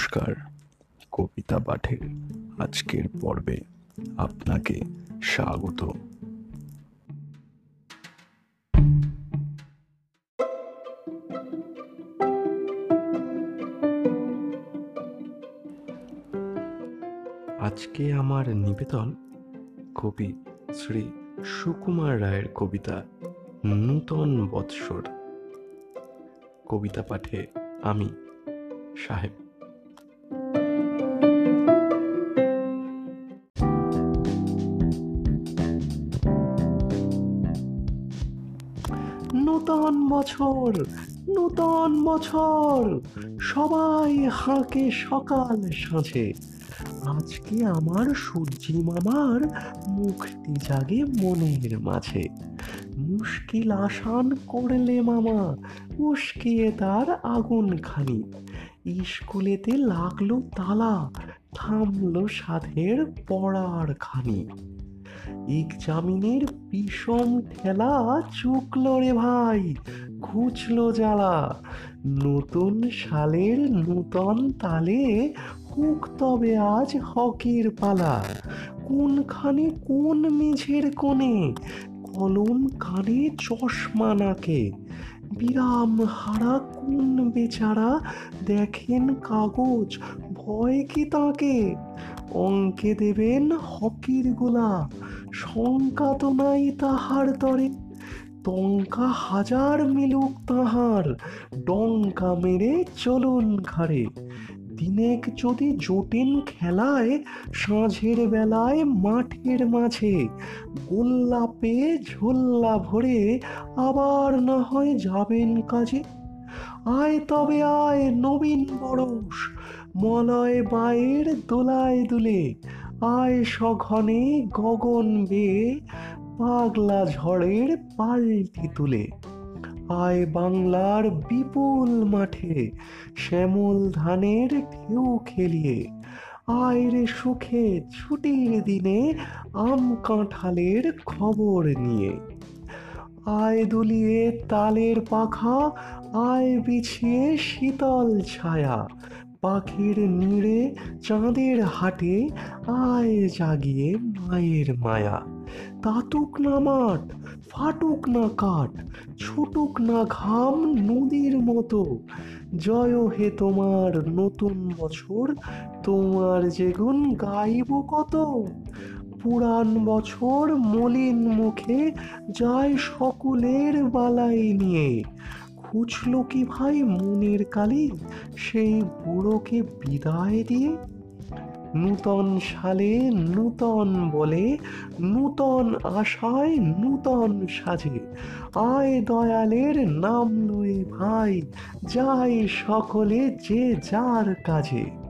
নমস্কার, কবিতা পাঠের আজকের পর্বে আপনাকে স্বাগত। আজকে আমার নিবেদন কবি শ্রী সুকুমার রায়ের কবিতা নূতন বৎসর। কবিতা পাঠে আমি সাহেব নূতন বছর নূতন বছর। সবাই হাঁকে সকাল সাঁঝে। আজকে আমার সূর্যি মামার মুক্তি জাগে মনের মাঝে? মুশকিল আসান করলে মামা উস্কিয়ে তার আগুন খানি। স্কুলেতে লাগল তালা, থামলো সাধের পড়ার খানি এক্সামিনের বিষম ঠেলা চুকলো রে ভাই ঘুচলো জ্বালা। নতুন সালের নূতন তালে হুক তবে আজ হকের পালা। কোনখানে কোন মেঝের কোণে কলম কানে চশমা নাকে। বিরাম হারা কোন বেচারা, দেখেন কাগজ, ভয় কি তাকে? অঙ্কে দেবেন হকির গোলা শঙ্কা তো নাই তাহার তরে। টঙ্কা হাজার মিলুক তাহার, ডঙ্কা মেরে চলুন ঘাড়ে। দিনেক যদি জোটেন খেলায়, সাঁঝের বেলায় মাঠের মাঝে গোল্লা পেয়ে ঝোল্লা ভরে আবার না হয় যাবেন কাজে? আয় তবে আয় নবীন বরস মলয় বায়ের দোলায় দুলে, আয় সঘনে গগন বেয়ে পাগলা ঝড়ের পাল্টি তুলে। আয় বাংলার বিপুল মাঠে, শ্যামল ধানের ঢেউ খেলিয়ে। আয় রে সুখে ছুটির দিনে আম কাঁঠালের খবর নিয়ে। আয় দুলিয়ে তালের পাখা, আয় বিছিয়ে শীতল ছায়া পাখির নিড়ে চাঁদের হাটে আয় জাগিয়ে মায়ের মায়া। তাতুক না মাঠ, ফাটুক না কাঠ, ছুটুক না ঘাম নদীর মতো। জয় হে তোমার নতুন বছর, তোমার যেগুন গাইব কত। পুরাণ বছর মলিন মুখে যায় সকলের বালাই নিয়ে। খুঁজল কি ভাই মনের কালি? সেই বুড়োকে বিদায় দিয়ে নূতন সালে নূতন বলে, নূতন আশায় নূতন সাজে। আয় দয়ালের নাম লয়ে ভাই যাই সকলে যে যার কাজে।